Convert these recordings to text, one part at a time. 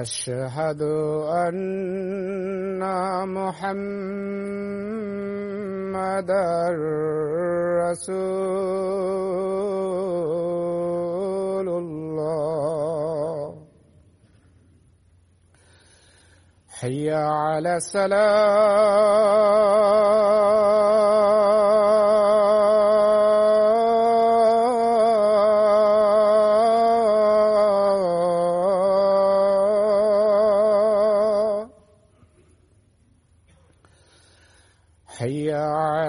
أشهد أن محمدا رسول الله. حي على السلام.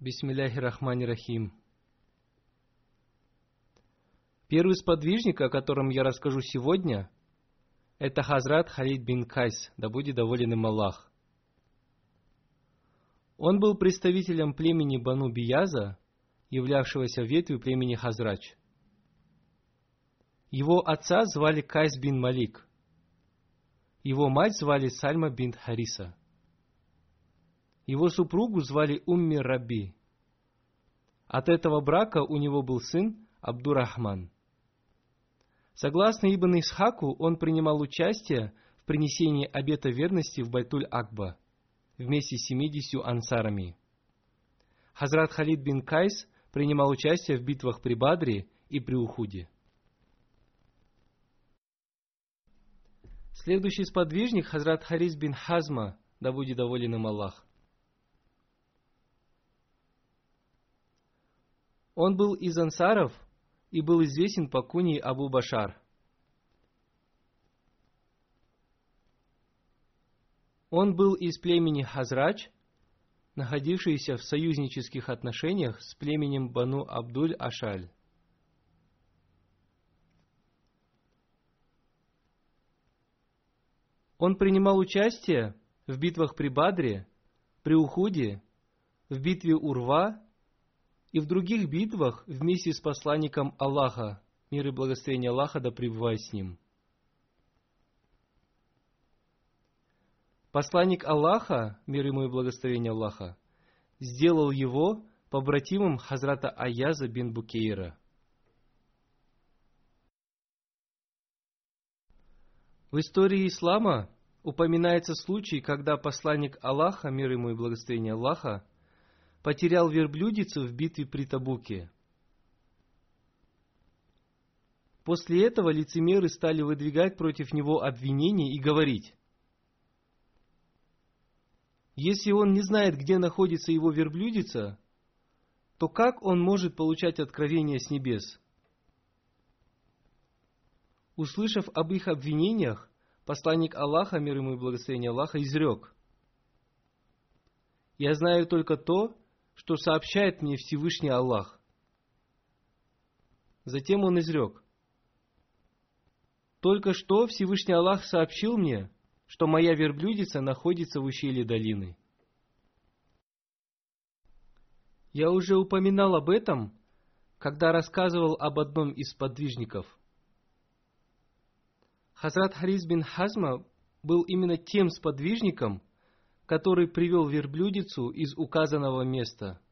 Бисмилляхи рахмани рахим. Первый сподвижник, о котором я расскажу сегодня, это Хазрат Халид бин Кайс, да будет доволен им Аллах. Он был представителем племени Бану Бияза, являвшегося ветвью племени Хазрач. Его отца звали Кайс бин Малик. Его мать звали Сальма бин Хариса. Его супругу звали Умми Раби. От этого брака у него был сын Абдурахман. Согласно Ибн Исхаку, он принимал участие в принесении обета верности в Байтуль-Акба вместе с 70 ансарами. Хазрат Халид бин Кайс принимал участие в битвах при Бадре и при Ухуде. Следующий сподвижник Хазрат Харис бин Хазма, да будет доволен им Аллах. Он был из ансаров и был известен по куни Абу Башар. Он был из племени Хазрач, находившийся в союзнических отношениях с племенем Бану Абдуль Ашаль. Он принимал участие в битвах при Бадре, при Ухуде, в битве Урва и в других битвах вместе с посланником Аллаха, мир и благословение Аллаха да пребывает с ним. Посланник Аллаха, мир ему и благословение Аллаха, сделал его побратимом Хазрата Аяза бин Букейра. В истории ислама упоминается случай, когда посланник Аллаха, мир ему и благословение Аллаха, потерял верблюдицу в битве при Табуке. После этого лицемеры стали выдвигать против него обвинения и говорить, если он не знает, где находится его верблюдица, то как он может получать откровения с небес? Услышав об их обвинениях, посланник Аллаха, мир ему и благословение Аллаха, изрек. Я знаю только то, что сообщает мне Всевышний Аллах. Затем он изрек. Только что Всевышний Аллах сообщил мне, что моя верблюдица находится в ущелье долины. Я уже упоминал об этом, когда рассказывал об одном из подвижников. Хазрат Харис бин Хазма был именно тем сподвижником, который привел верблюдицу из указанного места.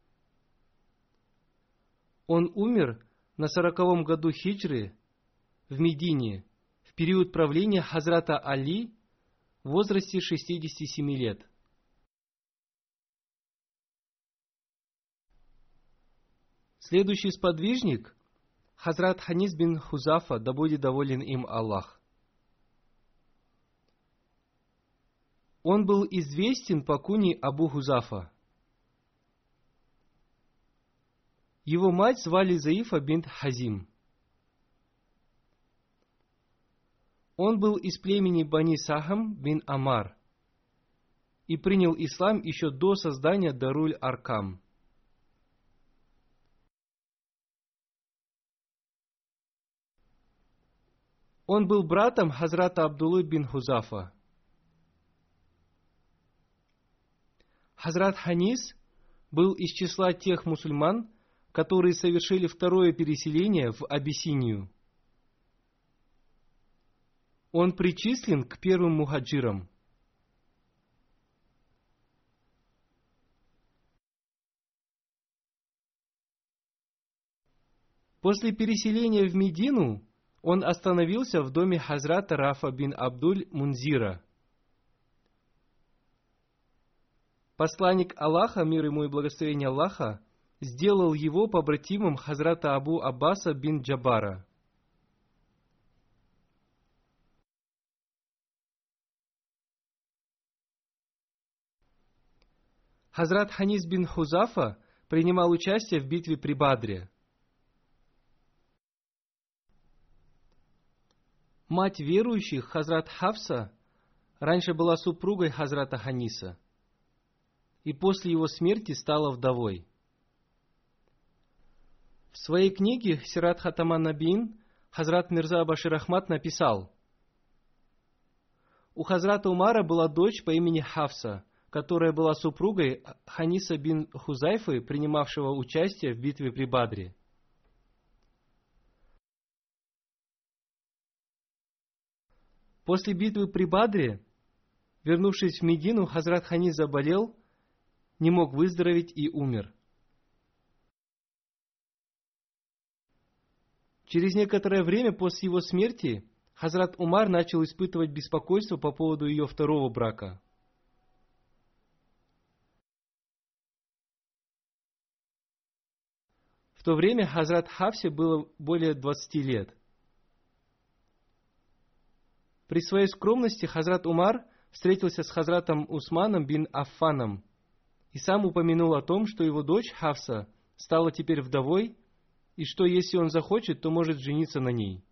Он умер на сороковом году хиджры в Медине в период правления Хазрата Али в возрасте 67 лет. Следующий сподвижник – Хазрат Ханис бин Хузафа, да будет доволен им Аллах. Он был известен по куни Абу Хузафа. Его мать звали Заифа бинт Хазим. Он был из племени Бани Сахам бин Амар и принял ислам еще до создания Даруль Аркам. Он был братом Хазрата Абдуллы бин Хузафа. Хазрат Ханис был из числа тех мусульман, которые совершили второе переселение в Абиссинию. Он причислен к первым мухаджирам. После переселения в Медину он остановился в доме Хазрата Рафа бин Абдуль Мунзира – Посланник Аллаха, мир ему и благословение Аллаха, сделал его побратимом Хазрата Абу Аббаса бин Джабара. Хазрат Ханис бин Хузафа принимал участие в битве при Бадре. Мать верующих, Хазрат Хавса, раньше была супругой Хазрата Ханиса и после его смерти стала вдовой. В своей книге Сират Хатаман Набин Хазрат Мирза Башир Ахмад написал, у Хазрата Умара была дочь по имени Хавса, которая была супругой Ханиса бин Хузайфы, принимавшего участие в битве при Бадре. После битвы при Бадре, вернувшись в Медину, Хазрат Ханис заболел, не мог выздороветь и умер. Через некоторое время после его смерти Хазрат Умар начал испытывать беспокойство по поводу ее второго брака. В то время Хазрат Хавсе было более 20 лет. При своей скромности Хазрат Умар встретился с Хазратом Усманом бин Аффаном и сам упомянул о том, что его дочь Хавса стала теперь вдовой, и что если он захочет, то может жениться на ней.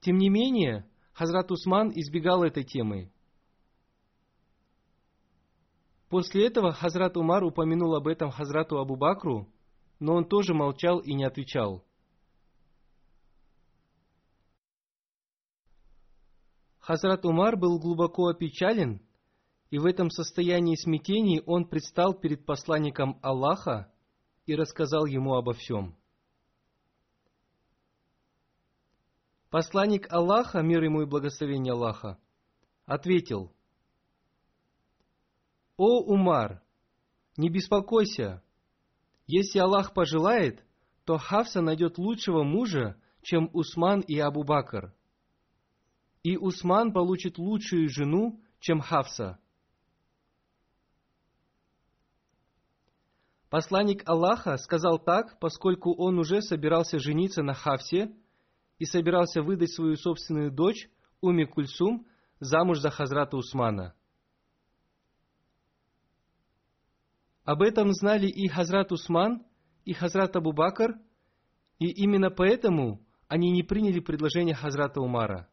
Тем не менее, Хазрат Усман избегал этой темы. После этого Хазрат Умар упомянул об этом Хазрату Абу Бакру, но он тоже молчал и не отвечал. Хазрат Умар был глубоко опечален, и в этом состоянии смятений он предстал перед посланником Аллаха и рассказал ему обо всем. Посланник Аллаха, мир ему и благословение Аллаха, ответил, «О, Умар, не беспокойся, если Аллах пожелает, то Хавса найдет лучшего мужа, чем Усман и Абу Бакр. И Усман получит лучшую жену, чем Хавса. Посланник Аллаха сказал так, поскольку он уже собирался жениться на Хавсе и собирался выдать свою собственную дочь, Уми Кульсум, замуж за Хазрата Усмана – Об этом знали и Хазрат Усман, и Хазрат Абу Бакр, и именно поэтому они не приняли предложение Хазрата Умара.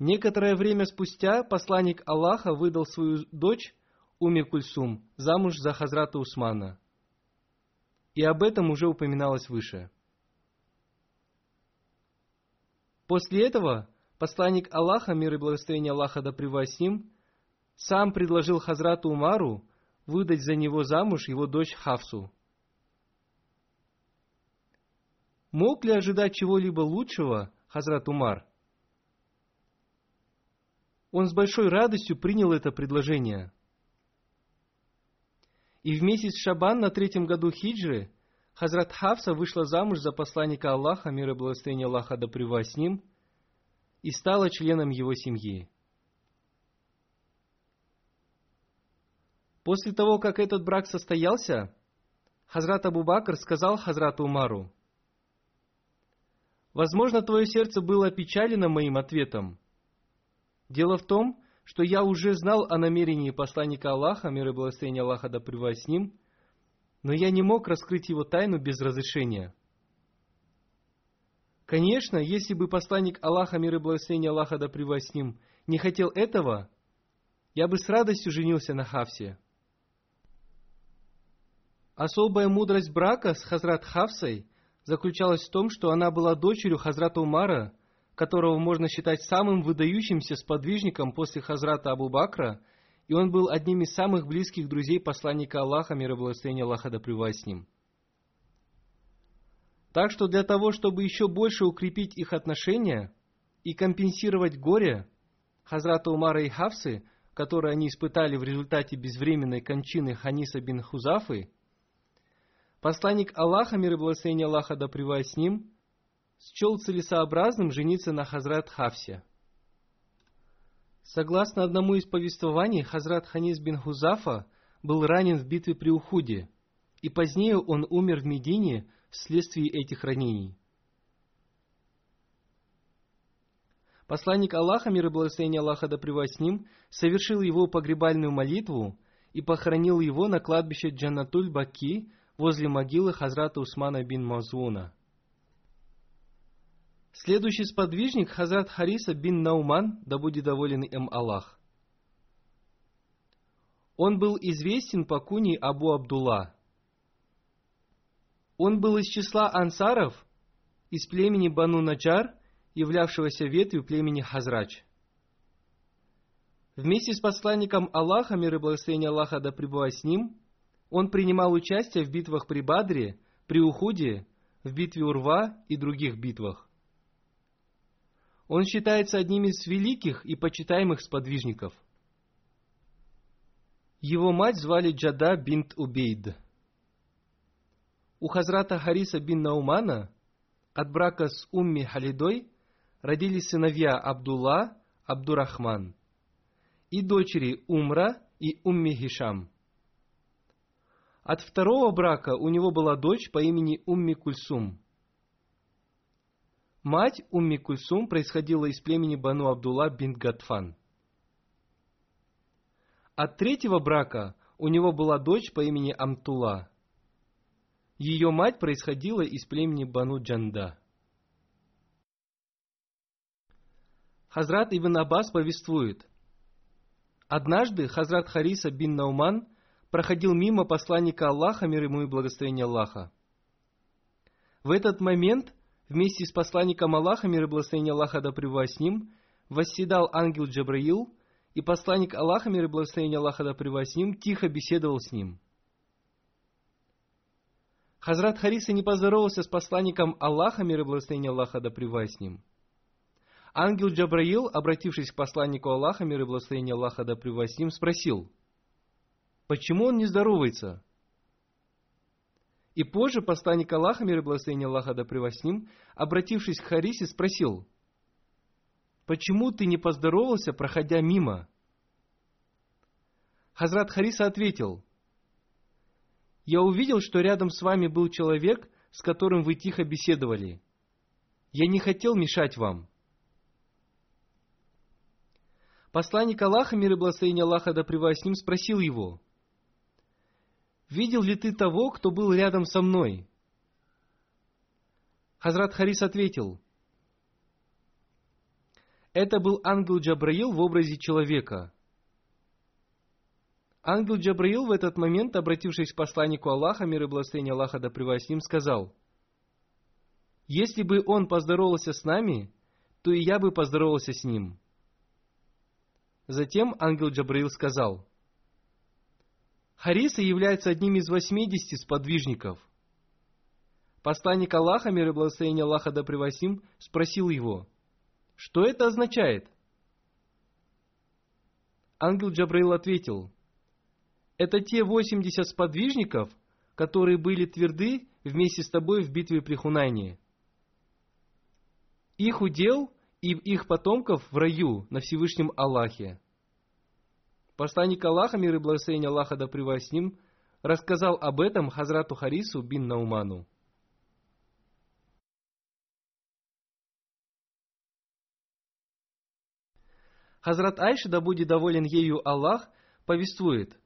Некоторое время спустя посланник Аллаха выдал свою дочь Уми Кульсум замуж за Хазрата Усмана. И об этом уже упоминалось выше. После этого посланник Аллаха, мир и благословение Аллаха да ним, сам предложил Хазрату Умару выдать за него замуж его дочь Хавсу. Мог ли ожидать чего-либо лучшего Хазрат Умар? Он с большой радостью принял это предложение. И в месяц Шабан на третьем году хиджры Хазрат Хавса вышла замуж за посланника Аллаха, мир и благословение Аллаха да с ним, и стала членом его семьи. После того, как этот брак состоялся, Хазрат Абу Бакр сказал Хазрату Умару, «Возможно, твое сердце было опечалено моим ответом. Дело в том, что я уже знал о намерении посланника Аллаха, мир и благословение Аллаха да с ним, но я не мог раскрыть его тайну без разрешения. Конечно, если бы посланник Аллаха, мир и благословение Аллаха да с ним, не хотел этого, я бы с радостью женился на Хавсе. Особая мудрость брака с Хазрат Хавсой заключалась в том, что она была дочерью Хазрата Умара, которого можно считать самым выдающимся сподвижником после Хазрата Абу Бакра, и он был одним из самых близких друзей посланника Аллаха, мир и благословение Аллаха да с ним. Так что для того, чтобы еще больше укрепить их отношения и компенсировать горе Хазрата Умара и Хавсы, которые они испытали в результате безвременной кончины Ханиса бин Хузафы, Посланник Аллаха, мир и благословение Аллаха да с ним, счел целесообразным жениться на Хазрат Хавсе. Согласно одному из повествований, Хазрат Ханис бин Хузафа был ранен в битве при Ухуде, и позднее он умер в Медине вследствие этих ранений. Посланник Аллаха, мир и благословение Аллаха да с ним, совершил его погребальную молитву и похоронил его на кладбище Джанатуль Баки возле могилы Хазрата Усмана бин Мазуна. Следующий сподвижник Хазрат Хариса бин Науман, да будет доволен им Аллах. Он был известен по куни Абу Абдулла. Он был из числа ансаров, из племени Бану Наджар, являвшегося ветвью племени Хазрач. Вместе с посланником Аллаха, мир и благословение Аллаха да пребывает с ним, он принимал участие в битвах при Бадре, при Ухуде, в битве Урва и других битвах. Он считается одним из великих и почитаемых сподвижников. Его мать звали Джада бинт Убейд. У Хазрата Хариса бин Наумана от брака с Умми Халидой родились сыновья Абдулла, Абдурахман и дочери Умра и Умми Хишам. От второго брака у него была дочь по имени Умми Кульсум. Мать Умми Кульсум происходила из племени Бану Абдулла бин Гатфан. От третьего брака у него была дочь по имени Амтула. Ее мать происходила из племени Бану Джанда. Хазрат Ибн Аббас повествует. Однажды Хазрат Хариса бин Науман проходил мимо посланника Аллаха, мир ему и благословение Аллаха. В этот момент вместе с посланником Аллаха, мир и благословение Аллаха да с ним, восседал ангел Джабраил, и посланник Аллаха, мир и благословение Аллаха да с ним, тихо беседовал с ним. Хазрат Хариса не поздоровался с посланником Аллаха, мир и благословение Аллаха да с ним – Ангел Джабраил, обратившись к посланнику Аллаха, мир и благословение Аллаха да с ним, спросил, почему он не здоровается? И позже посланник Аллаха, мир и благословение Аллаха да с ним, обратившись к Харисе, спросил, почему ты не поздоровался, проходя мимо? Хазрат Хариса ответил, я увидел, что рядом с вами был человек, с которым вы тихо беседовали. Я не хотел мешать вам. Посланник Аллаха, мир и благословение Аллаха да с ним, спросил его, «Видел ли ты того, кто был рядом со мной?» Хазрат Харис ответил, «Это был ангел Джабраил в образе человека». Ангел Джабраил в этот момент, обратившись к посланнику Аллаха, мир и благословение Аллаха да с ним, сказал, «Если бы он поздоровался с нами, то и я бы поздоровался с ним». Затем ангел Джабраил сказал, Хариса является одним из 80 сподвижников. Посланник Аллаха, мир и благословение Аллаха да превосим, спросил его, что это означает? Ангел Джабраил ответил, это те 80 сподвижников, которые были тверды вместе с тобой в битве при Хунайне. Их удел и их потомков в раю на Всевышнем Аллахе. Посланник Аллаха, мир и благословение Аллаха да с ним, рассказал об этом Хазрату Харису бин Науману. Хазрат Айша, да будет доволен ею Аллах, повествует.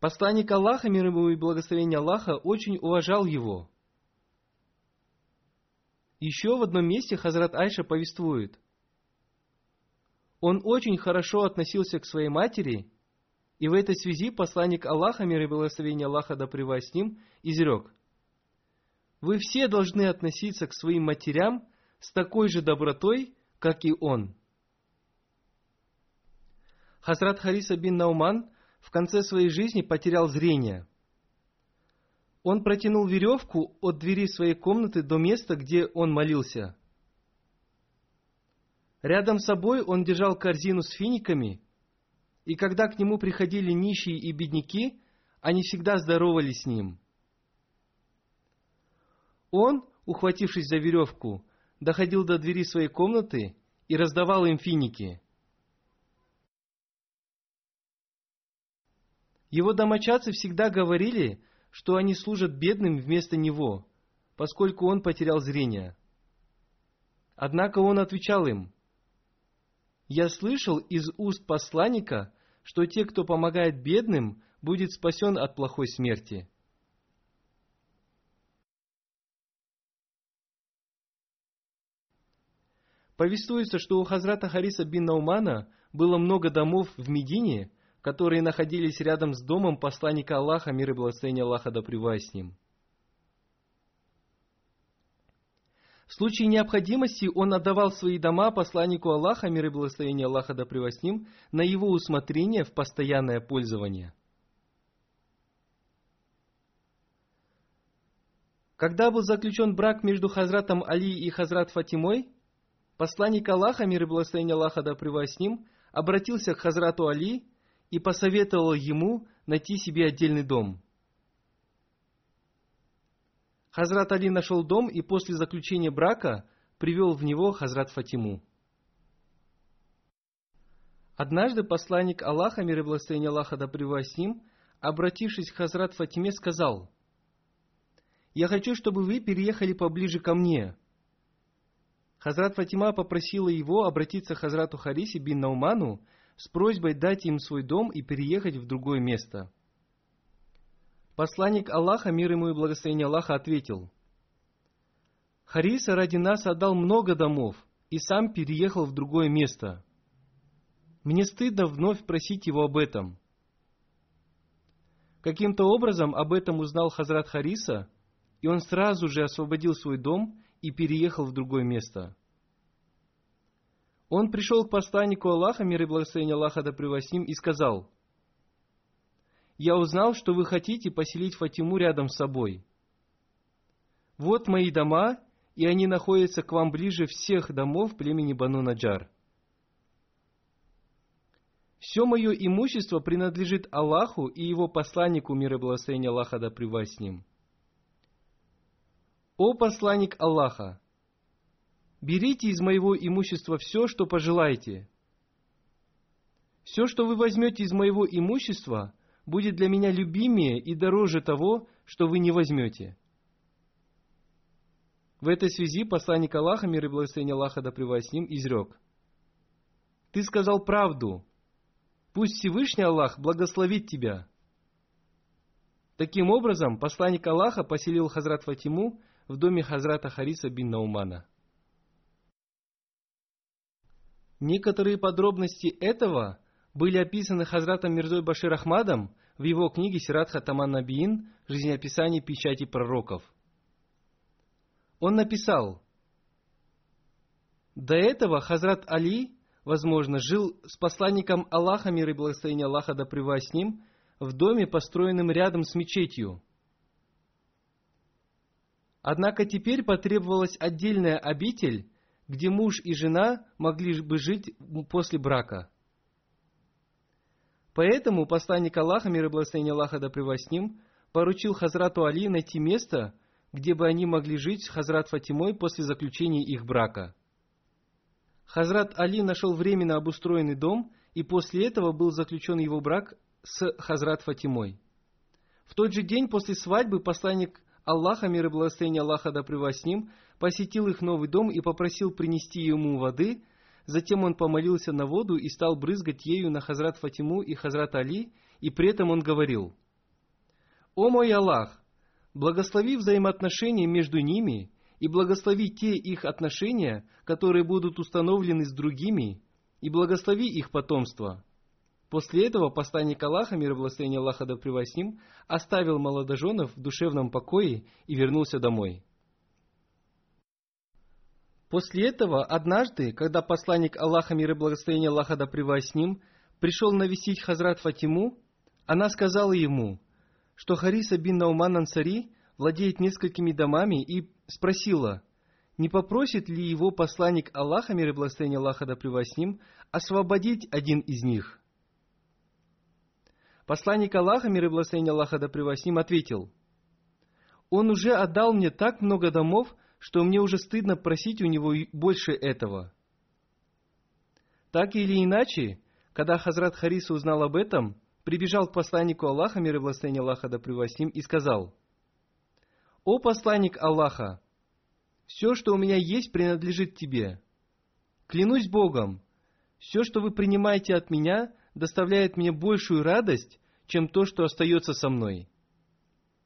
Посланник Аллаха, мир ему и благословение Аллаха, очень уважал его. Еще в одном месте Хазрат Айша повествует. Он очень хорошо относился к своей матери, и в этой связи посланник Аллаха, мир и благословение Аллаха да с ним, изрек. Вы все должны относиться к своим матерям с такой же добротой, как и он. Хазрат Хариса бин Науман в конце своей жизни потерял зрение – он протянул веревку от двери своей комнаты до места, где он молился. Рядом с собой он держал корзину с финиками, и когда к нему приходили нищие и бедняки, они всегда здоровались с ним. Он ухватившись за веревку, доходил до двери своей комнаты и раздавал им финики. Его домочадцы всегда говорили, что они служат бедным вместо него, поскольку он потерял зрение. Однако он отвечал им, «Я слышал из уст посланника, что те, кто помогает бедным, будет спасен от плохой смерти». Повествуется, что у Хазрата Хариса бин Наумана было много домов в Медине, которые находились рядом с домом посланника Аллаха, мир и благословение Аллаха да с ним. В случае необходимости он отдавал свои дома посланнику Аллаха, мир и благословение Аллаха да с ним, на его усмотрение в постоянное пользование. Когда был заключен брак между Хазратом Али и Хазрат Фатимой, Посланник Аллаха, мир и благословение Аллаха да с ним, обратился к Хазрату Али и посоветовал ему найти себе отдельный дом. Хазрат Али нашел дом и после заключения брака привел в него Хазрат Фатиму. Однажды посланник Аллаха, мир и благословение Аллаха да ним, обратившись к Хазрат Фатиме, сказал, «Я хочу, чтобы вы переехали поближе ко мне, Хазрат Фатима попросила его обратиться к Хазрату Хариси бин Науману с просьбой дать им свой дом и переехать в другое место. Посланник Аллаха, мир ему и благословение Аллаха, ответил, «Хариса ради нас отдал много домов и сам переехал в другое место. Мне стыдно вновь просить его об этом». Каким-то образом об этом узнал Хазрат Хариса, и он сразу же освободил свой дом и переехал в другое место. Он пришел к посланнику Аллаха, мир и благословение Аллаха да с ним, и сказал, «Я узнал, что вы хотите поселить Фатиму рядом с собой. Вот мои дома, и они находятся к вам ближе всех домов племени Бану Наджар. Все мое имущество принадлежит Аллаху и его посланнику, мир и благословение Аллаха да с ним. «О посланник Аллаха! Берите из моего имущества все, что пожелаете. Все, что вы возьмете из моего имущества, будет для меня любимее и дороже того, что вы не возьмете». В этой связи посланник Аллаха, мир и благословение Аллаха да с ним, изрек. «Ты сказал правду. Пусть Всевышний Аллах благословит тебя». Таким образом, посланник Аллаха поселил Хазрат Фатиму в доме Хазрата Хариса бин Наумана. Некоторые подробности этого были описаны Хазратом Мирзой Башир Ахмадом в его книге Сиратха Таман Набиин «Жизнеописание печати пророков». Он написал, до этого Хазрат Али, возможно, жил с посланником Аллаха, мир и благословение Аллаха да с ним, в доме, построенном рядом с мечетью – Однако теперь потребовалась отдельная обитель, где муж и жена могли бы жить после брака. Поэтому посланник Аллаха, мир и благословение Аллаха да с ним, поручил Хазрату Али найти место, где бы они могли жить с Хазрат Фатимой после заключения их брака. Хазрат Али нашел временно обустроенный дом, и после этого был заключен его брак с Хазрат Фатимой. В тот же день после свадьбы посланник Аллаха, мир и благословение Аллаха да с ним, посетил их новый дом и попросил принести ему воды. Затем он помолился на воду и стал брызгать ею на Хазрат Фатиму и Хазрат Али, и при этом он говорил, «О мой Аллах, благослови взаимоотношения между ними и благослови те их отношения, которые будут установлены с другими, и благослови их потомство, После этого посланник Аллаха, мир и благословение Аллаха да с ним, оставил молодоженов в душевном покое и вернулся домой. После этого, однажды, когда посланник Аллаха, мир и благословение Аллаха да с ним, пришел навестить Хазрат Фатиму, она сказала ему, что Хариса бин Науман Ансари владеет несколькими домами и спросила, не попросит ли его посланник Аллаха, мир и благословение Аллаха да с ним, освободить один из них – Посланник Аллаха, мир и благословение Аллаха да с ним, ответил, «Он уже отдал мне так много домов, что мне уже стыдно просить у него больше этого. Так или иначе, когда Хазрат Хариса узнал об этом, прибежал к посланнику Аллаха, мир и благословение Аллаха да с ним, и сказал, «О посланник Аллаха, все, что у меня есть, принадлежит тебе. Клянусь Богом, все, что вы принимаете от меня, доставляет мне большую радость, чем то, что остается со мной».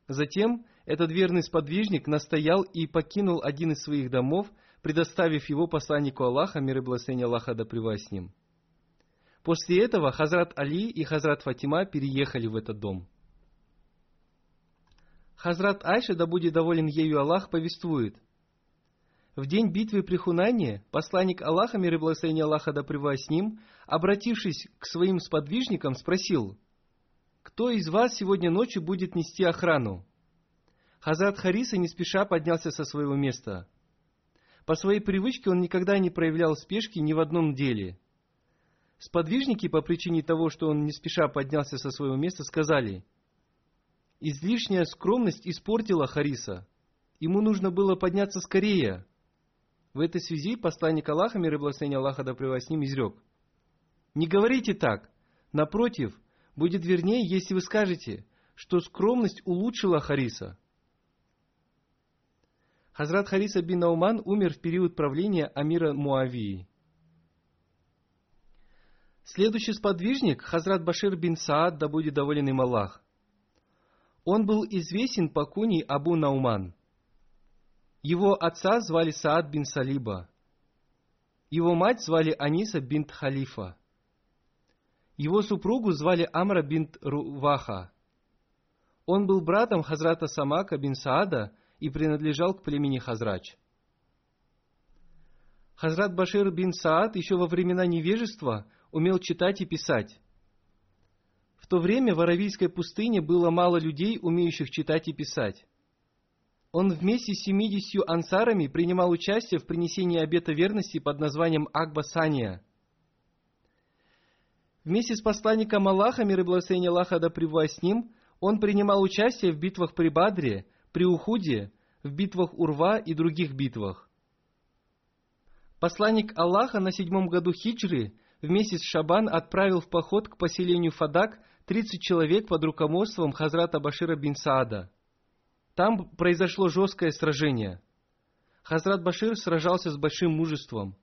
Затем этот верный сподвижник настоял и покинул один из своих домов, предоставив его посланнику Аллаха, мир и благословение Аллаха да с ним. После этого Хазрат Али и Хазрат Фатима переехали в этот дом. Хазрат Айша, да будет доволен ею Аллах, повествует. В день битвы при Хунане посланник Аллаха, мир и благословение Аллаха да с ним, обратившись к своим сподвижникам, спросил, «Кто из вас сегодня ночью будет нести охрану?» Хазрат Хариса не спеша поднялся со своего места. По своей привычке он никогда не проявлял спешки ни в одном деле – Сподвижники по причине того, что он не спеша поднялся со своего места, сказали, «Излишняя скромность испортила Хариса. Ему нужно было подняться скорее». В этой связи посланник Аллаха, мир и благословение Аллаха да с ним, изрек, «Не говорите так. Напротив, будет вернее, если вы скажете, что скромность улучшила Хариса». Хазрат Хариса бин Науман умер в период правления Амира Муавии – Следующий сподвижник – Хазрат Башир бин Саад, да будет доволен им Аллах. Он был известен по куни Абу Науман. Его отца звали Саад бин Салиба. Его мать звали Аниса бинт Халифа. Его супругу звали Амра бинт Руваха. Он был братом Хазрата Самака бин Саада и принадлежал к племени Хазрач. Хазрат Башир бин Саад еще во времена невежества умел читать и писать. В то время в Аравийской пустыне было мало людей, умеющих читать и писать. Он вместе с 70 ансарами принимал участие в принесении обета верности под названием Акба Сания. Вместе с посланником Аллаха, мир и благословение Аллаха да с ним, он принимал участие в битвах при Бадре, при Ухуде, в битвах Урва и других битвах. Посланник Аллаха на седьмом году хиджры – в месяц Шабан отправил в поход к поселению Фадак 30 человек под руководством Хазрата Башира бин Саада. Там произошло жесткое сражение. Хазрат Башир сражался с большим мужеством,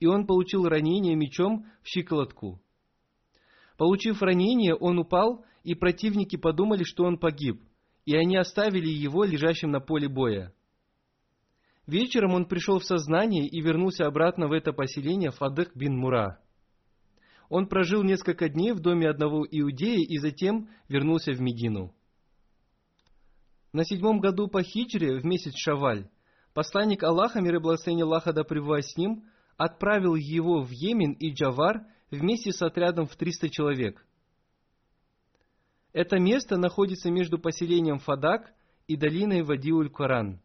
и он получил ранение мечом в щиколотку. Получив ранение, он упал, и противники подумали, что он погиб, и они оставили его лежащим на поле боя. Вечером он пришел в сознание и вернулся обратно в это поселение Фадык бин Мура. Он прожил несколько дней в доме одного иудея и затем вернулся в Медину. На седьмом году по хиджре, в месяц Шаваль, посланник Аллаха, мир и благословение Аллаха да с ним, отправил его в Йемен и Джавар вместе с отрядом в 300 человек. Это место находится между поселением Фадак и долиной Вадиуль-Коран.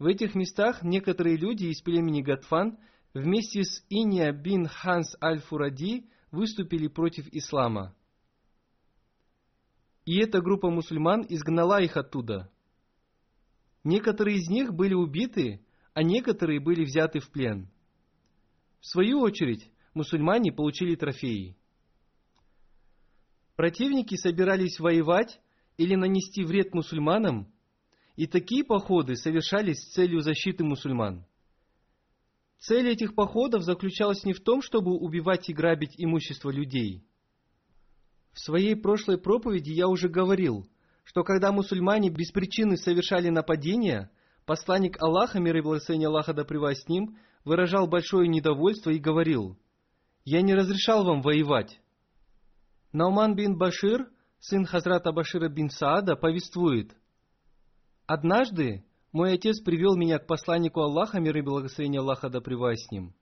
В этих местах некоторые люди из племени Гатфан – вместе с Иния бин Ханс аль-Фуради выступили против ислама. И эта группа мусульман изгнала их оттуда. Некоторые из них были убиты, а некоторые были взяты в плен. В свою очередь, мусульмане получили трофеи. Противники собирались воевать или нанести вред мусульманам, и такие походы совершались с целью защиты мусульман – Цель этих походов заключалась не в том, чтобы убивать и грабить имущество людей. В своей прошлой проповеди я уже говорил, что когда мусульмане без причины совершали нападения, посланник Аллаха, мир и благословение Аллаха да с ним, выражал большое недовольство и говорил, «Я не разрешал вам воевать». Науман бин Башир, сын Хазрата Башира бин Саада, повествует, «Однажды мой отец привел меня к посланнику Аллаха, мир и благословение Аллаха да с ним.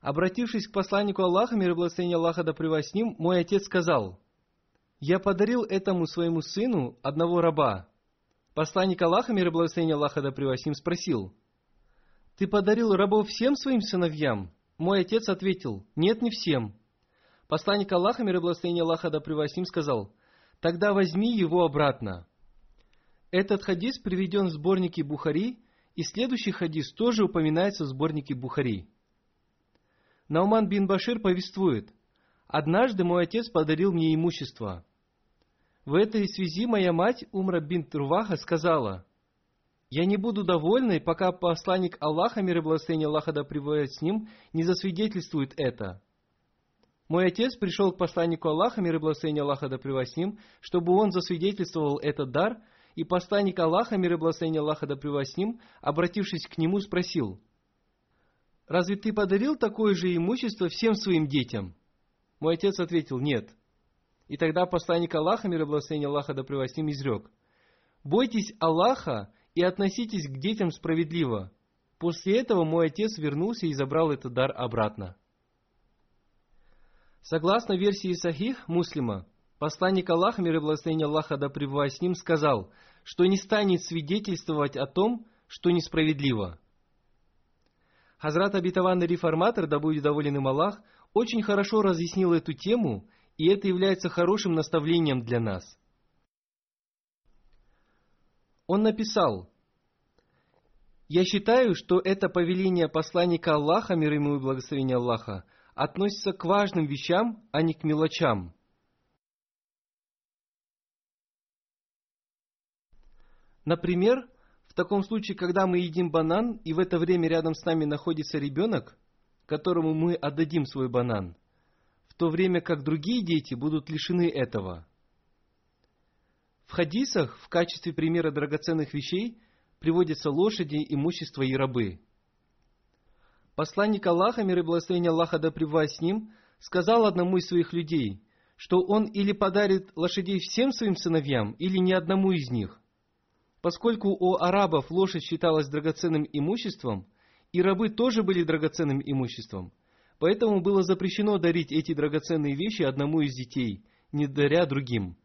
Обратившись к посланнику Аллаха, мир и благословение Аллаха да с ним, мой отец сказал, «Я подарил этому своему сыну одного раба». Посланник Аллаха, мир и благословение Аллаха да с ним, спросил, «Ты подарил рабов всем своим сыновьям?» Мой отец ответил, «Нет, не всем». Посланник Аллаха, мир и благословение Аллаха да с ним, сказал, «Тогда возьми его обратно». Этот хадис приведен в сборнике Бухари, и следующий хадис тоже упоминается в сборнике Бухари. Науман бин Башир повествует, «Однажды мой отец подарил мне имущество. В этой связи моя мать Умра бин Турваха сказала, «Я не буду довольной, пока посланник Аллаха, мир и благословение Аллаха да с ним, не засвидетельствует это». Мой отец пришел к посланнику Аллаха, мир и благословение Аллаха да с чтобы он засвидетельствовал этот дар, и посланник Аллаха, мир и благословение Аллаха да с обратившись к нему, спросил, «Разве ты подарил такое же имущество всем своим детям?» Мой отец ответил, «Нет». И тогда посланник Аллаха, мир и благословение Аллаха да с изрек, «Бойтесь Аллаха и относитесь к детям справедливо». После этого мой отец вернулся и забрал этот дар обратно. Согласно версии Сахих Муслима, посланник Аллаха, мир и благословение Аллаха да пребывает с ним, сказал, что не станет свидетельствовать о том, что несправедливо. Хазрат Абитаванный реформатор, да будет доволен им Аллах, очень хорошо разъяснил эту тему, и это является хорошим наставлением для нас. Он написал, «Я считаю, что это повеление посланника Аллаха, мир ему и благословение Аллаха, относится к важным вещам, а не к мелочам. Например, в таком случае, когда мы едим банан, и в это время рядом с нами находится ребенок, которому мы отдадим свой банан, в то время как другие дети будут лишены этого. В хадисах в качестве примера драгоценных вещей приводятся лошади, имущество и рабы. Посланник Аллаха, мир и благословение Аллаха да пребывает с ним, сказал одному из своих людей, что он или подарит лошадей всем своим сыновьям, или ни одному из них. Поскольку у арабов лошадь считалась драгоценным имуществом, и рабы тоже были драгоценным имуществом, поэтому было запрещено дарить эти драгоценные вещи одному из детей, не даря другим.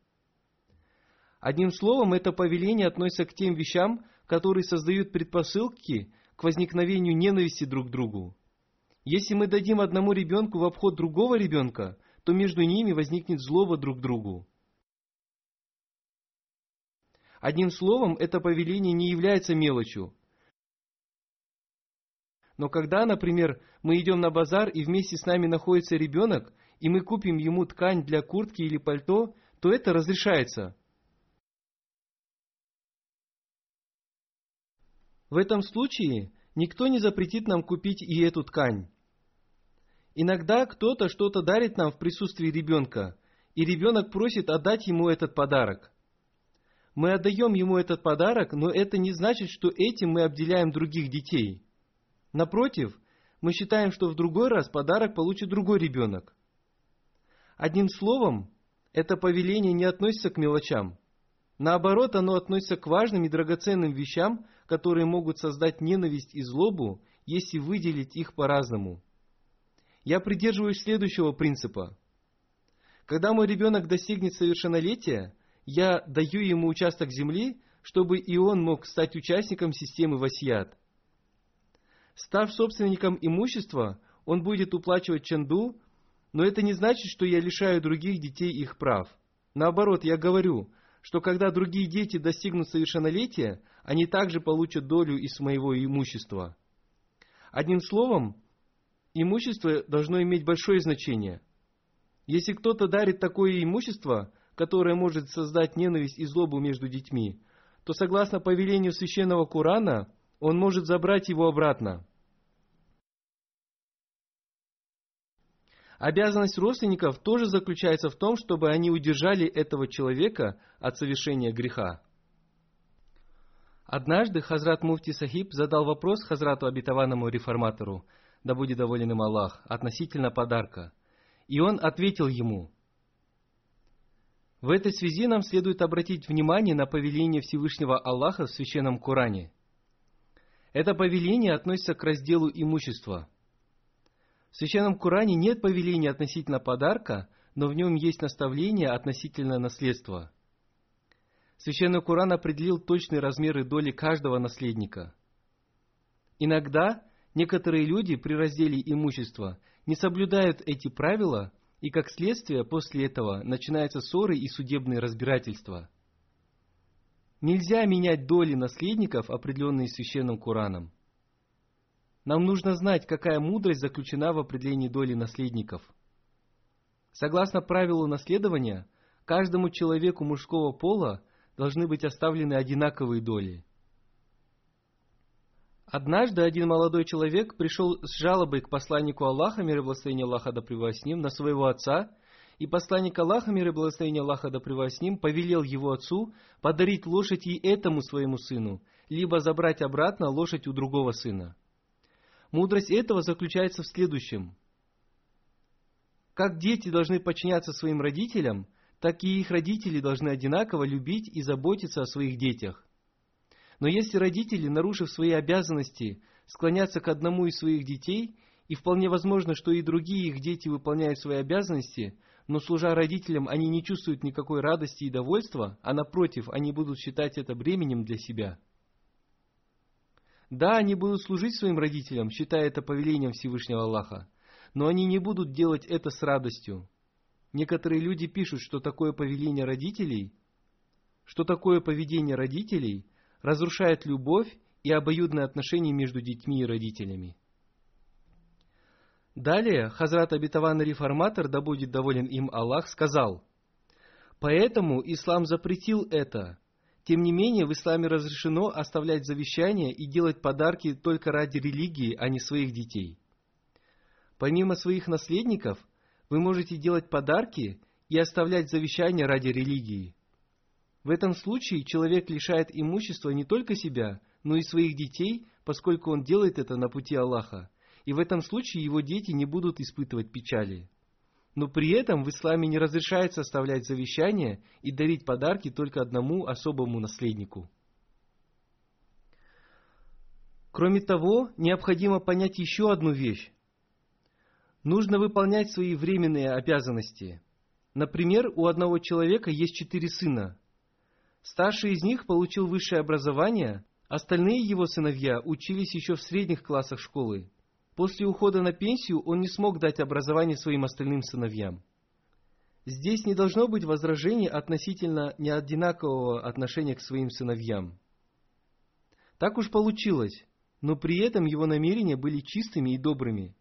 Одним словом, это повеление относится к тем вещам, которые создают предпосылки к возникновению ненависти друг к другу. Если мы дадим одному ребенку в обход другого ребенка, то между ними возникнет злоба друг к другу. Одним словом, это повеление не является мелочью. Но когда, например, мы идем на базар и вместе с нами находится ребенок, и мы купим ему ткань для куртки или пальто, то это разрешается. В этом случае никто не запретит нам купить и эту ткань. Иногда кто-то что-то дарит нам в присутствии ребенка, и ребенок просит отдать ему этот подарок. Мы отдаем ему этот подарок, но это не значит, что этим мы обделяем других детей. Напротив, мы считаем, что в другой раз подарок получит другой ребенок. Одним словом, это повеление не относится к мелочам. Наоборот, оно относится к важным и драгоценным вещам, которые могут создать ненависть и злобу, если выделить их по-разному. Я придерживаюсь следующего принципа. Когда мой ребенок достигнет совершеннолетия, я даю ему участок земли, чтобы и он мог стать участником системы Васият. Став собственником имущества, он будет уплачивать чанду, но это не значит, что я лишаю других детей их прав. Наоборот, я говорю, что когда другие дети достигнут совершеннолетия, они также получат долю из моего имущества. Одним словом, имущество должно иметь большое значение. Если кто-то дарит такое имущество, которое может создать ненависть и злобу между детьми, то согласно повелению священного Корана, он может забрать его обратно. Обязанность родственников тоже заключается в том, чтобы они удержали этого человека от совершения греха. Однажды Хазрат Муфти Сахиб задал вопрос Хазрату обетованному реформатору, да будет доволен им Аллах, относительно подарка. И он ответил ему, в этой связи нам следует обратить внимание на повеление Всевышнего Аллаха в Священном Коране. Это повеление относится к разделу имущества – в Священном Коране нет повеления относительно подарка, но в нем есть наставление относительно наследства. Священный Коран определил точные размеры доли каждого наследника. Иногда некоторые люди при разделе имущества не соблюдают эти правила, и как следствие после этого начинаются ссоры и судебные разбирательства. Нельзя менять доли наследников, определенные священным Кураном. Нам нужно знать, какая мудрость заключена в определении доли наследников. Согласно правилу наследования, каждому человеку мужского пола должны быть оставлены одинаковые доли. Однажды один молодой человек пришел с жалобой к посланнику Аллаха, мир и благословение Аллаха да с ним, на своего отца, и посланник Аллаха, мир и благословение Аллаха да с ним, повелел его отцу подарить лошадь и этому своему сыну, либо забрать обратно лошадь у другого сына. Мудрость этого заключается в следующем. Как дети должны подчиняться своим родителям, так и их родители должны одинаково любить и заботиться о своих детях. Но если родители, нарушив свои обязанности, склонятся к одному из своих детей, и вполне возможно, что и другие их дети выполняют свои обязанности, но служа родителям, они не чувствуют никакой радости и довольства, а напротив, они будут считать это бременем для себя. Да, они будут служить своим родителям, считая это повелением Всевышнего Аллаха, но они не будут делать это с радостью. Некоторые люди пишут, что такое повеление родителей, что такое поведение родителей разрушает любовь и обоюдные отношения между детьми и родителями. Далее Хазрат Абитаван Реформатор, да будет доволен им Аллах, сказал, «Поэтому ислам запретил это. Тем не менее, в исламе разрешено оставлять завещания и делать подарки только ради религии, а не своих детей. Помимо своих наследников, вы можете делать подарки и оставлять завещания ради религии. В этом случае человек лишает имущества не только себя, но и своих детей, поскольку он делает это на пути Аллаха. И в этом случае его дети не будут испытывать печали. Но при этом в исламе не разрешается оставлять завещания и дарить подарки только одному особому наследнику. Кроме того, необходимо понять еще одну вещь. Нужно выполнять свои временные обязанности. Например, у одного человека есть четыре сына, Старший из них получил высшее образование, остальные его сыновья учились еще в средних классах школы. После ухода на пенсию он не смог дать образование своим остальным сыновьям. Здесь не должно быть возражений относительно неодинакового отношения к своим сыновьям. Так уж получилось, но при этом его намерения были чистыми и добрыми.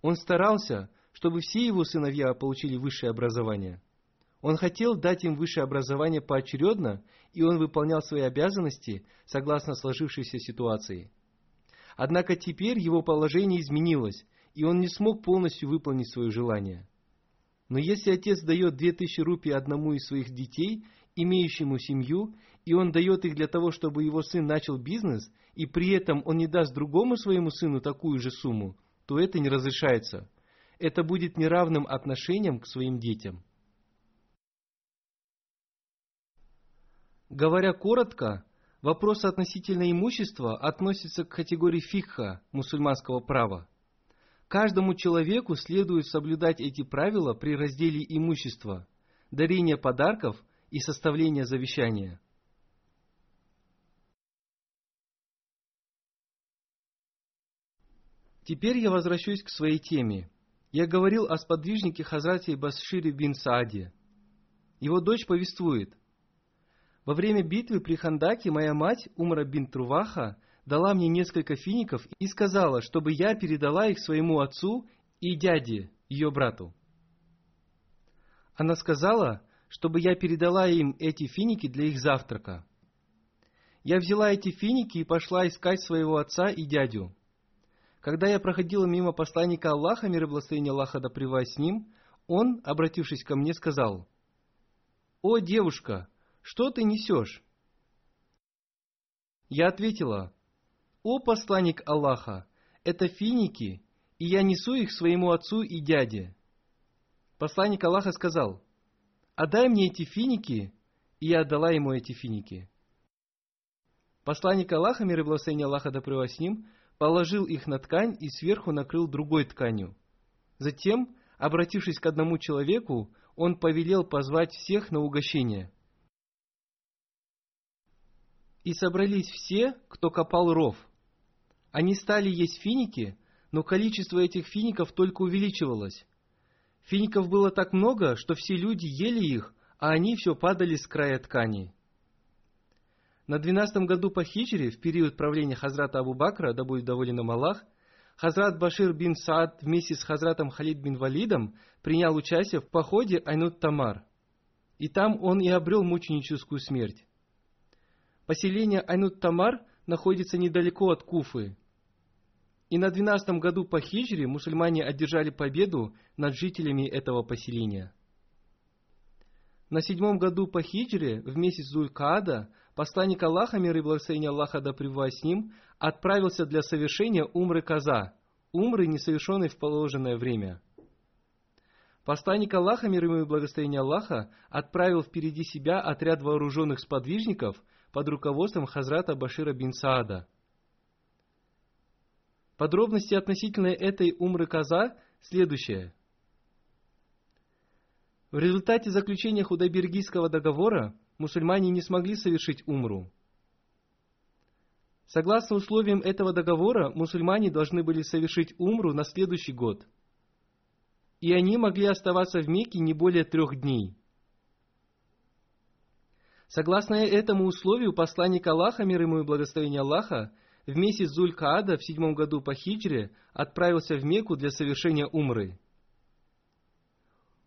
Он старался, чтобы все его сыновья получили высшее образование – он хотел дать им высшее образование поочередно, и он выполнял свои обязанности согласно сложившейся ситуации. Однако теперь его положение изменилось, и он не смог полностью выполнить свое желание. Но если отец дает две тысячи рупий одному из своих детей, имеющему семью, и он дает их для того, чтобы его сын начал бизнес, и при этом он не даст другому своему сыну такую же сумму, то это не разрешается. Это будет неравным отношением к своим детям. Говоря коротко, вопрос относительно имущества относится к категории фикха мусульманского права. Каждому человеку следует соблюдать эти правила при разделе имущества, дарения подарков и составления завещания. Теперь я возвращусь к своей теме. Я говорил о сподвижнике Хазрате Басшире бин Сааде. Его дочь повествует – во время битвы при Хандаке моя мать, Умра бин Труваха, дала мне несколько фиников и сказала, чтобы я передала их своему отцу и дяде, ее брату. Она сказала, чтобы я передала им эти финики для их завтрака. Я взяла эти финики и пошла искать своего отца и дядю. Когда я проходила мимо посланника Аллаха, мир и благословение Аллаха да с ним, он, обратившись ко мне, сказал, «О, девушка, что ты несешь? Я ответила, о посланник Аллаха, это финики, и я несу их своему отцу и дяде. Посланник Аллаха сказал, отдай мне эти финики, и я отдала ему эти финики. Посланник Аллаха, мир и благословение Аллаха да с ним, положил их на ткань и сверху накрыл другой тканью. Затем, обратившись к одному человеку, он повелел позвать всех на угощение – и собрались все, кто копал ров. Они стали есть финики, но количество этих фиников только увеличивалось. Фиников было так много, что все люди ели их, а они все падали с края ткани. На двенадцатом году по хиджре, в период правления Хазрата Абу Бакра, да будет доволен им Аллах, Хазрат Башир бин Саад вместе с Хазратом Халид бин Валидом принял участие в походе Айнут Тамар. И там он и обрел мученическую смерть. Поселение Айнут Тамар находится недалеко от Куфы. И на двенадцатом году по хиджре мусульмане одержали победу над жителями этого поселения. На седьмом году по хиджре, в месяц Зулькаада, посланник Аллаха, мир и благословение Аллаха да пребывает с ним, отправился для совершения умры каза, умры, не совершенной в положенное время. Посланник Аллаха, мир и благословение Аллаха, отправил впереди себя отряд вооруженных сподвижников под руководством Хазрата Башира бин Саада. Подробности относительно этой умры каза следующие – в результате заключения Худайбергийского договора мусульмане не смогли совершить умру. Согласно условиям этого договора, мусульмане должны были совершить умру на следующий год. И они могли оставаться в Мекке не более трех дней. Согласно этому условию, посланник Аллаха, мир ему и благословение Аллаха, в месяц Зуль-Каада в седьмом году по хиджре отправился в Мекку для совершения умры –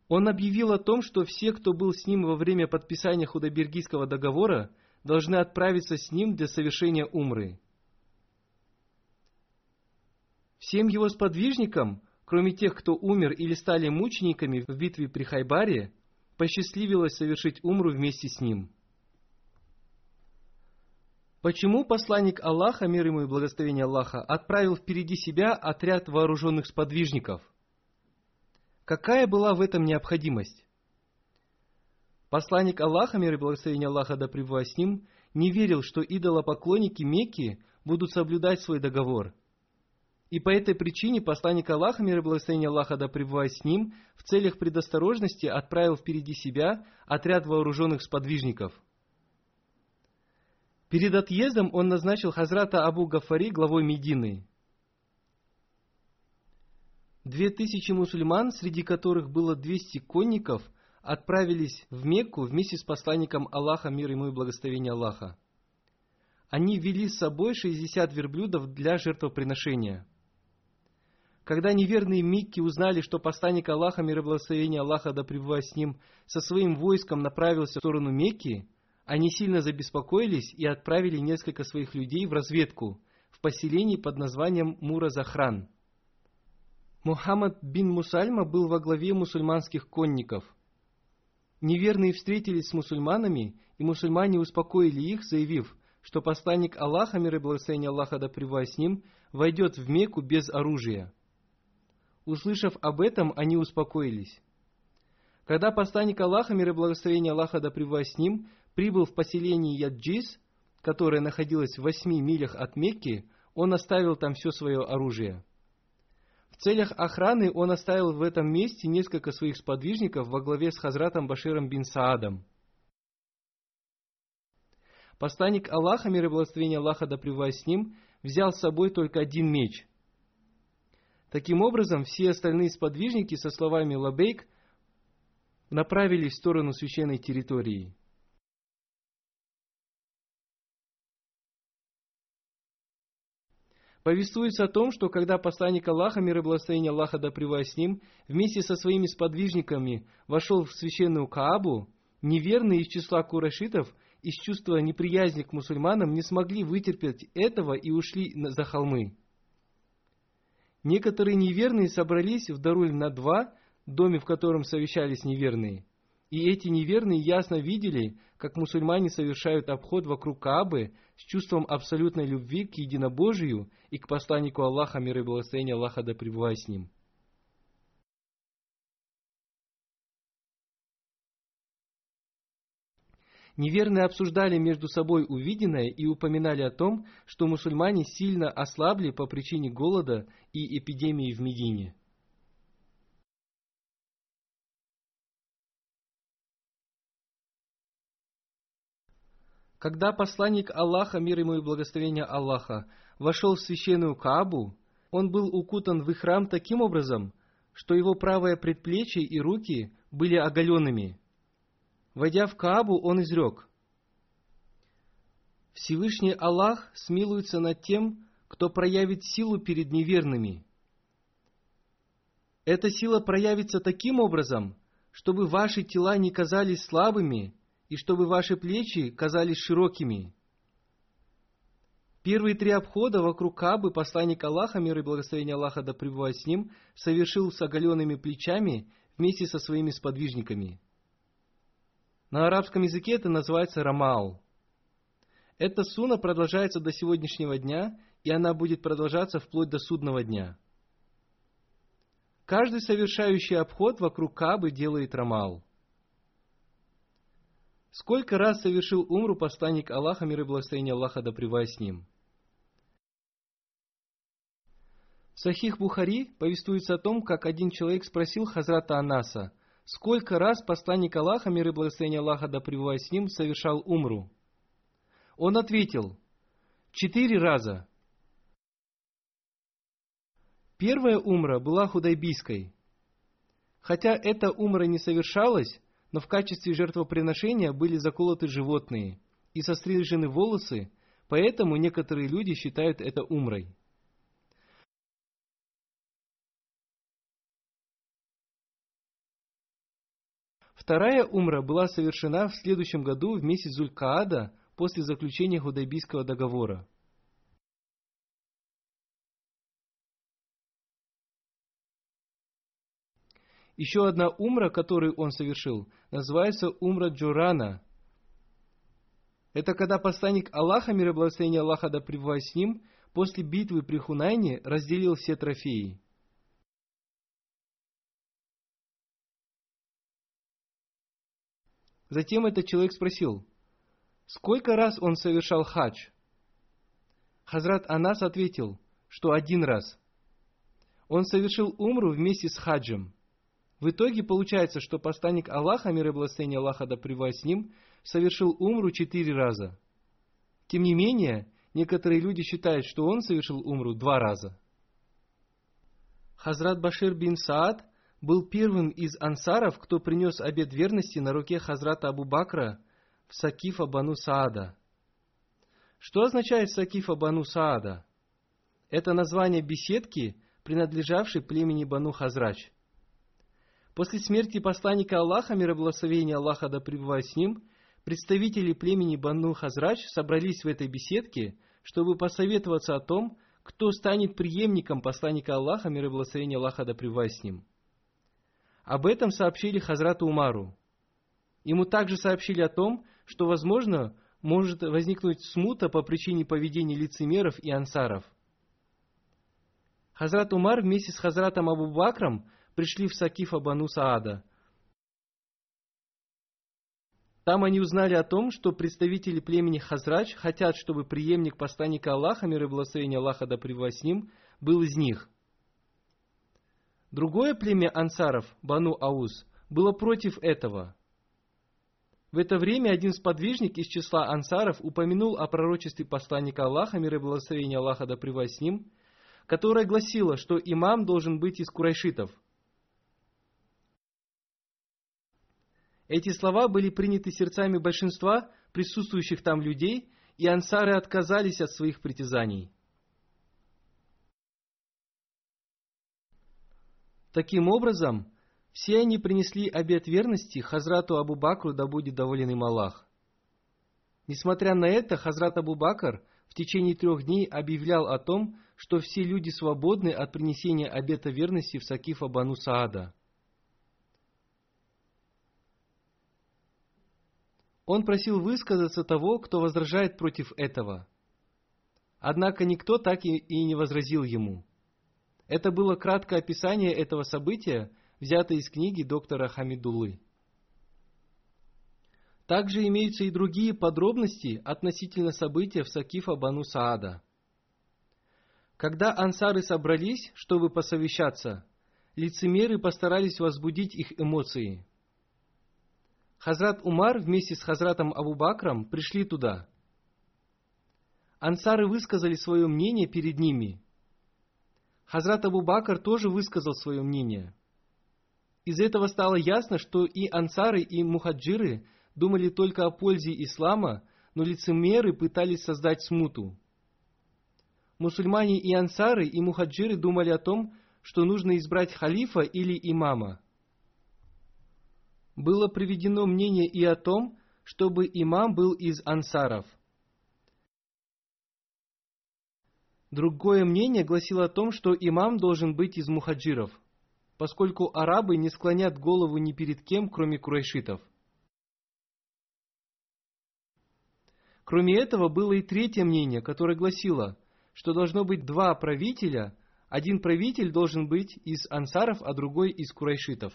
он объявил о том, что все, кто был с ним во время подписания Худайбергийского договора, должны отправиться с ним для совершения умры. Всем его сподвижникам, кроме тех, кто умер или стали мучениками в битве при Хайбаре, посчастливилось совершить умру вместе с ним. Почему посланник Аллаха, мир ему и благословение Аллаха, отправил впереди себя отряд вооруженных сподвижников – Какая была в этом необходимость? Посланник Аллаха, мир и благословение Аллаха да пребывает с ним, не верил, что идолопоклонники Мекки будут соблюдать свой договор. И по этой причине посланник Аллаха, мир и благословение Аллаха да пребывает с ним, в целях предосторожности отправил впереди себя отряд вооруженных сподвижников. Перед отъездом он назначил Хазрата Абу Гафари главой Медины – Две тысячи мусульман, среди которых было двести конников, отправились в Мекку вместе с посланником Аллаха, мир ему и благословение Аллаха. Они вели с собой шестьдесят верблюдов для жертвоприношения. Когда неверные Микки узнали, что посланник Аллаха, мир и благословение Аллаха да пребывает с ним, со своим войском направился в сторону Мекки, они сильно забеспокоились и отправили несколько своих людей в разведку в поселении под названием Мура-Захран – Мухаммад бин Мусальма был во главе мусульманских конников. Неверные встретились с мусульманами, и мусульмане успокоили их, заявив, что посланник Аллаха, мир и благословение Аллаха да с ним, войдет в Мекку без оружия. Услышав об этом, они успокоились. Когда посланник Аллаха, мир и благословение Аллаха да с ним, прибыл в поселение Яджис, которое находилось в восьми милях от Мекки, он оставил там все свое оружие – в целях охраны он оставил в этом месте несколько своих сподвижников во главе с Хазратом Баширом бин Саадом. Посланник Аллаха, мир и благословение Аллаха да с ним, взял с собой только один меч. Таким образом, все остальные сподвижники со словами «Лабейк» направились в сторону священной территории – Повествуется о том, что когда посланник Аллаха, мир и благословение Аллаха да с ним, вместе со своими сподвижниками вошел в священную Каабу, неверные из числа курашитов из чувства неприязни к мусульманам не смогли вытерпеть этого и ушли за холмы. Некоторые неверные собрались в Даруль на два, доме, в котором совещались неверные – и эти неверные ясно видели, как мусульмане совершают обход вокруг Каабы с чувством абсолютной любви к единобожию и к посланнику Аллаха, мир и благословение Аллаха да пребывает с ним. Неверные обсуждали между собой увиденное и упоминали о том, что мусульмане сильно ослабли по причине голода и эпидемии в Медине – Когда посланник Аллаха, мир ему и благословение Аллаха, вошел в священную Каабу, он был укутан в их храм таким образом, что его правое предплечье и руки были оголенными. Войдя в Каабу, он изрек, Всевышний Аллах смилуется над тем, кто проявит силу перед неверными. Эта сила проявится таким образом, чтобы ваши тела не казались слабыми и чтобы ваши плечи казались широкими. Первые три обхода вокруг Кабы посланник Аллаха, мир и благословение Аллаха да пребывает с ним, совершил с оголенными плечами вместе со своими сподвижниками. На арабском языке это называется рамау. Эта суна продолжается до сегодняшнего дня, и она будет продолжаться вплоть до судного дня. Каждый совершающий обход вокруг Кабы делает рамал. Сколько раз совершил умру посланник Аллаха, мир и благословение Аллаха да с ним? В Сахих Бухари повествуется о том, как один человек спросил Хазрата Анаса, сколько раз посланник Аллаха, мир и благословение Аллаха да с ним, совершал умру. Он ответил, четыре раза. Первая умра была худайбийской. Хотя эта умра не совершалась, но в качестве жертвоприношения были заколоты животные и сострижены волосы, поэтому некоторые люди считают это умрой. Вторая умра была совершена в следующем году в месяц Зулькаада после заключения Худайбийского договора. Еще одна умра, которую он совершил, называется умра Джурана. Это когда посланник Аллаха, мир и благословение Аллаха да пребывает с ним, после битвы при Хунайне разделил все трофеи. Затем этот человек спросил, сколько раз он совершал хадж? Хазрат Анас ответил, что один раз. Он совершил умру вместе с хаджем. В итоге получается, что посланник Аллаха, мир и благословение Аллаха да с ним, совершил умру четыре раза. Тем не менее, некоторые люди считают, что он совершил умру два раза. Хазрат Башир бин Саад был первым из ансаров, кто принес обет верности на руке Хазрата Абу Бакра в Сакифа Бану Саада. Что означает Сакифа Бану Саада? Это название беседки, принадлежавшей племени Бану Хазрач. После смерти посланника Аллаха, мир и благословение Аллаха да пребывает с ним, представители племени Бану Хазрач собрались в этой беседке, чтобы посоветоваться о том, кто станет преемником посланника Аллаха, мир и благословение Аллаха да пребывает с ним. Об этом сообщили Хазрату Умару. Ему также сообщили о том, что, возможно, может возникнуть смута по причине поведения лицемеров и ансаров. Хазрат Умар вместе с Хазратом Абу Бакром пришли в Сакифа Бану Саада. Там они узнали о том, что представители племени Хазрач хотят, чтобы преемник посланника Аллаха, мир и благословение Аллаха да с ним, был из них – Другое племя ансаров, Бану Ауз, было против этого. В это время один сподвижник из числа ансаров упомянул о пророчестве посланника Аллаха, мир и благословение Аллаха да с ним, которое гласило, что имам должен быть из курайшитов. Эти слова были приняты сердцами большинства присутствующих там людей, и ансары отказались от своих притязаний. Таким образом, все они принесли обет верности Хазрату Абу Бакру, да будет доволен им Аллах. Несмотря на это, Хазрат Абу Бакр в течение трех дней объявлял о том, что все люди свободны от принесения обета верности в Сакифа Бану Саада. Он просил высказаться того, кто возражает против этого. Однако никто так и не возразил ему – это было краткое описание этого события, взятое из книги доктора Хамидулы. Также имеются и другие подробности относительно события в Сакифа Бану Саада. Когда ансары собрались, чтобы посовещаться, лицемеры постарались возбудить их эмоции. Хазрат Умар вместе с Хазратом Абу Бакром пришли туда. Ансары высказали свое мнение перед ними – Хазрат Абу Бакр тоже высказал свое мнение. Из этого стало ясно, что и ансары, и мухаджиры думали только о пользе ислама, но лицемеры пытались создать смуту. Мусульмане и ансары и мухаджиры думали о том, что нужно избрать халифа или имама. Было приведено мнение и о том, чтобы имам был из ансаров. Другое мнение гласило о том, что имам должен быть из мухаджиров, поскольку арабы не склонят голову ни перед кем, кроме курайшитов. Кроме этого, было и третье мнение, которое гласило, что должно быть два правителя, один правитель должен быть из ансаров, а другой из курайшитов.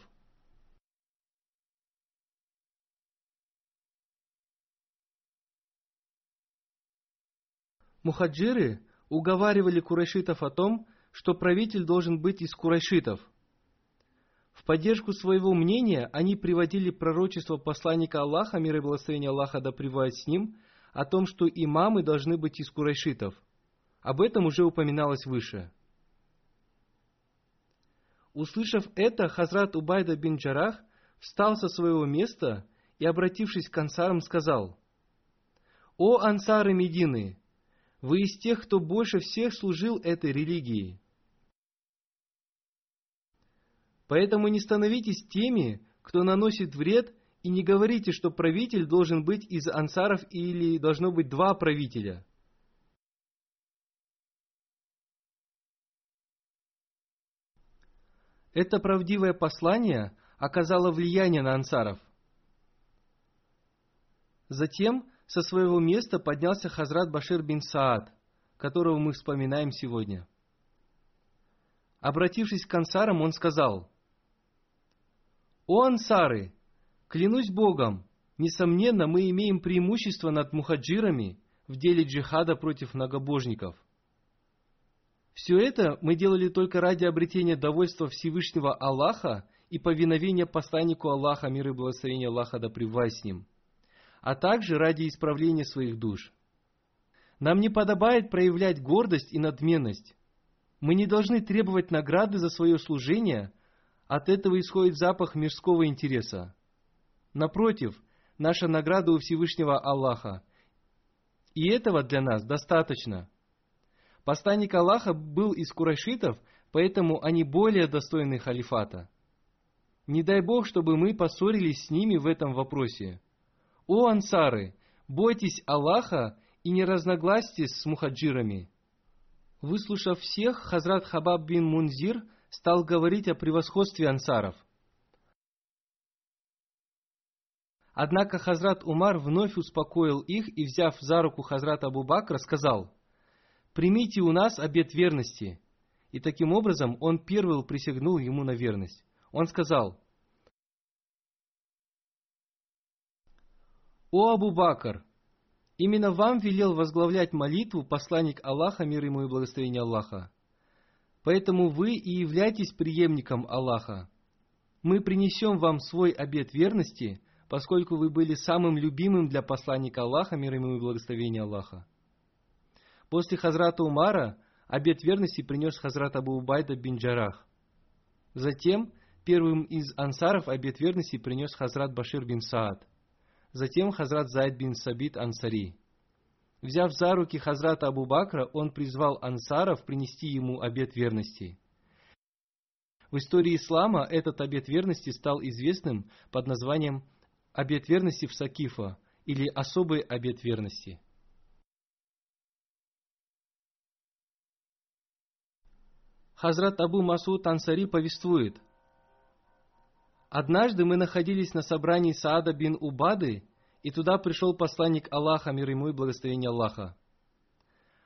Мухаджиры уговаривали курайшитов о том, что правитель должен быть из курайшитов. В поддержку своего мнения они приводили пророчество посланника Аллаха, мир и благословение Аллаха да пребывает с ним, о том, что имамы должны быть из курайшитов. Об этом уже упоминалось выше. Услышав это, Хазрат Убайда бин Джарах встал со своего места и, обратившись к ансарам, сказал, «О ансары Медины! Вы из тех, кто больше всех служил этой религии. Поэтому не становитесь теми, кто наносит вред, и не говорите, что правитель должен быть из ансаров или должно быть два правителя. Это правдивое послание оказало влияние на ансаров. Затем со своего места поднялся Хазрат Башир бин Саад, которого мы вспоминаем сегодня. Обратившись к ансарам, он сказал, «О ансары, клянусь Богом, несомненно, мы имеем преимущество над мухаджирами в деле джихада против многобожников. Все это мы делали только ради обретения довольства Всевышнего Аллаха и повиновения посланнику Аллаха, мир и благословение Аллаха да с ним а также ради исправления своих душ. Нам не подобает проявлять гордость и надменность. Мы не должны требовать награды за свое служение, от этого исходит запах мирского интереса. Напротив, наша награда у Всевышнего Аллаха. И этого для нас достаточно. Посланник Аллаха был из курайшитов, поэтому они более достойны халифата. Не дай Бог, чтобы мы поссорились с ними в этом вопросе. «О ансары, бойтесь Аллаха и не разногласьтесь с мухаджирами». Выслушав всех, Хазрат Хабаб бин Мунзир стал говорить о превосходстве ансаров. Однако Хазрат Умар вновь успокоил их и, взяв за руку Хазрат Абу Бакра, сказал, «Примите у нас обет верности». И таким образом он первый присягнул ему на верность. Он сказал, «О Абу Бакр! Именно вам велел возглавлять молитву посланник Аллаха, мир ему и благословение Аллаха. Поэтому вы и являетесь преемником Аллаха. Мы принесем вам свой обет верности, поскольку вы были самым любимым для посланника Аллаха, мир ему и благословение Аллаха. После Хазрата Умара обет верности принес Хазрат Абу Убайда бин Джарах. Затем первым из ансаров обет верности принес Хазрат Башир бин Саад затем Хазрат Зайд бин Сабит Ансари. Взяв за руки Хазрата Абу Бакра, он призвал ансаров принести ему обет верности. В истории ислама этот обет верности стал известным под названием «Обет верности в Сакифа» или «Особый обет верности». Хазрат Абу Масуд Ансари повествует – Однажды мы находились на собрании Саада бин Убады, и туда пришел посланник Аллаха, мир ему и благословение Аллаха.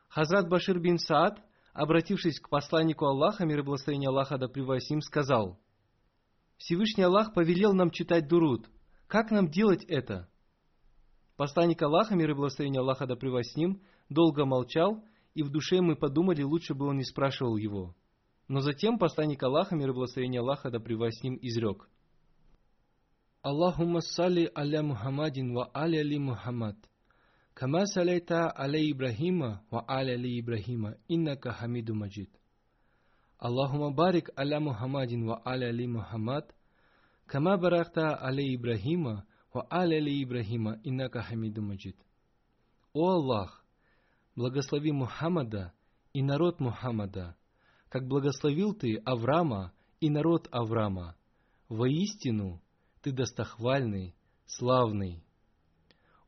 Хазрат Башир бин Саад, обратившись к посланнику Аллаха, мир и благословение Аллаха да ним, сказал, «Всевышний Аллах повелел нам читать дуруд. Как нам делать это?» Посланник Аллаха, мир и благословение Аллаха да с ним, долго молчал, и в душе мы подумали, лучше бы он не спрашивал его. Но затем посланник Аллаха, мир и благословение Аллаха да с ним, изрек – اللهم صل على محمد وعلى ال محمد كما صليت على ابراهيم وعلى ال ابراهيم انك حميد مجيد اللهم بارك على محمد وعلى ال محمد كما باركت على ابراهيم وعلى ال ابراهيم انك حميد مجيد «О Аллах, благослови Мухаммада и народ Мухаммада, как благословил Ты Авраама и народ Авраама. Воистину, ты достохвальный, славный.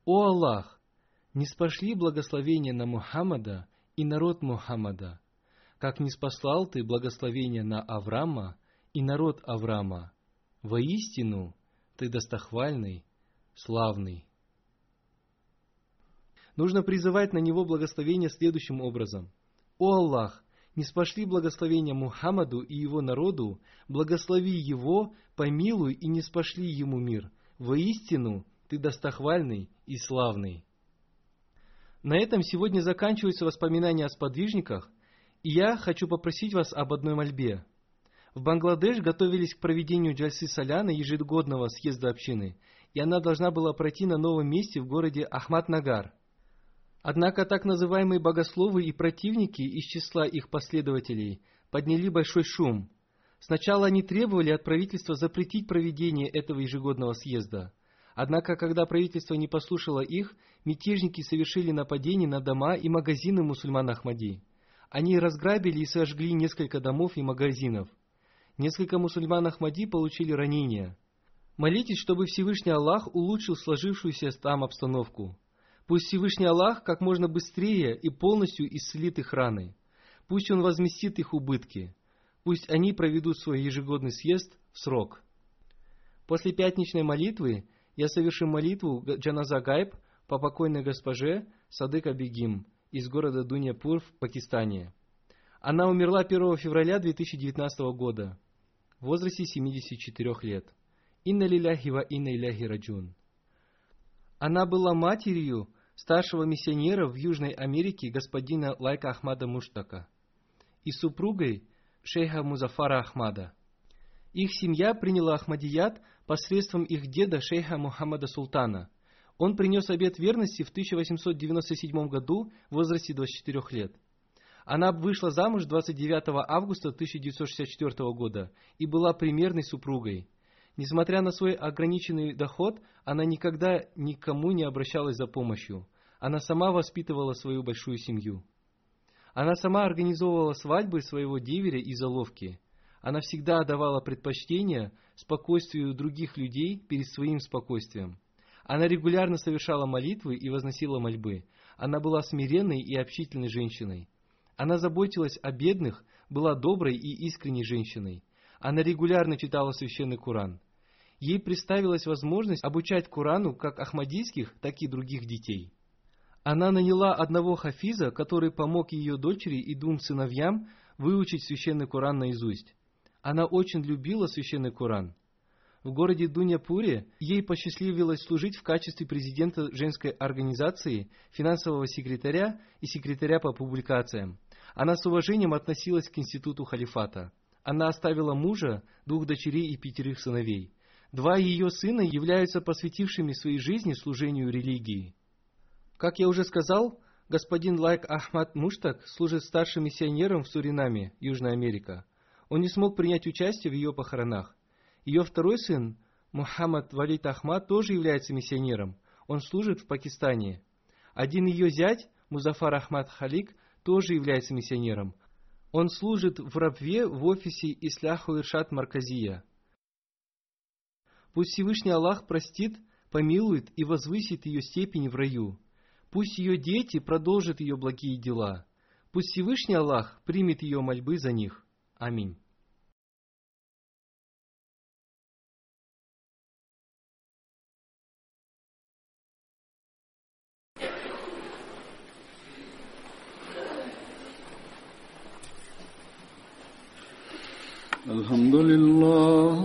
О Аллах, не спошли благословения на Мухаммада и народ Мухаммада, как не спаслал Ты благословения на Авраама и народ Авраама. Воистину, Ты достохвальный, славный. Нужно призывать на него благословение следующим образом. «О Аллах, не спошли благословения Мухаммаду и его народу, благослови его, помилуй и не спошли ему мир. Воистину, ты достохвальный и славный». На этом сегодня заканчиваются воспоминания о сподвижниках, и я хочу попросить вас об одной мольбе. В Бангладеш готовились к проведению Джальсы Соляна ежегодного съезда общины, и она должна была пройти на новом месте в городе Ахмад-Нагар – Однако так называемые богословы и противники из числа их последователей подняли большой шум. Сначала они требовали от правительства запретить проведение этого ежегодного съезда. Однако, когда правительство не послушало их, мятежники совершили нападение на дома и магазины мусульман Ахмади. Они разграбили и сожгли несколько домов и магазинов. Несколько мусульман Ахмади получили ранения. Молитесь, чтобы Всевышний Аллах улучшил сложившуюся там обстановку. Пусть Всевышний Аллах как можно быстрее и полностью исцелит их раны. Пусть Он возместит их убытки. Пусть они проведут свой ежегодный съезд в срок. После пятничной молитвы я совершу молитву Джаназа Гайб по покойной госпоже Садыка Бегим из города Дуньяпур в Пакистане. Она умерла 1 февраля 2019 года в возрасте 74 лет. Инна лиляхи ва инна иляхи раджун. Она была матерью старшего миссионера в Южной Америке господина Лайка Ахмада Муштака и супругой шейха Музафара Ахмада. Их семья приняла Ахмадият посредством их деда шейха Мухаммада Султана. Он принес обет верности в 1897 году в возрасте 24 лет. Она вышла замуж 29 августа 1964 года и была примерной супругой. Несмотря на свой ограниченный доход, она никогда никому не обращалась за помощью. Она сама воспитывала свою большую семью. Она сама организовывала свадьбы своего деверя и заловки. Она всегда давала предпочтение спокойствию других людей перед своим спокойствием. Она регулярно совершала молитвы и возносила мольбы. Она была смиренной и общительной женщиной. Она заботилась о бедных, была доброй и искренней женщиной. Она регулярно читала священный Куран ей представилась возможность обучать Курану как ахмадийских, так и других детей. Она наняла одного хафиза, который помог ее дочери и двум сыновьям выучить священный Куран наизусть. Она очень любила священный Куран. В городе Дуньяпуре ей посчастливилось служить в качестве президента женской организации, финансового секретаря и секретаря по публикациям. Она с уважением относилась к институту халифата. Она оставила мужа, двух дочерей и пятерых сыновей. Два ее сына являются посвятившими своей жизни служению религии. Как я уже сказал, господин Лайк Ахмад Муштак служит старшим миссионером в Суринаме, Южная Америка. Он не смог принять участие в ее похоронах. Ее второй сын, Мухаммад Валид Ахмад, тоже является миссионером. Он служит в Пакистане. Один ее зять, Музафар Ахмад Халик, тоже является миссионером. Он служит в рабве в офисе Исляху Иршат Марказия – Пусть Всевышний Аллах простит, помилует и возвысит ее степень в раю. Пусть ее дети продолжат ее благие дела. Пусть Всевышний Аллах примет ее мольбы за них. Аминь. الحمد لله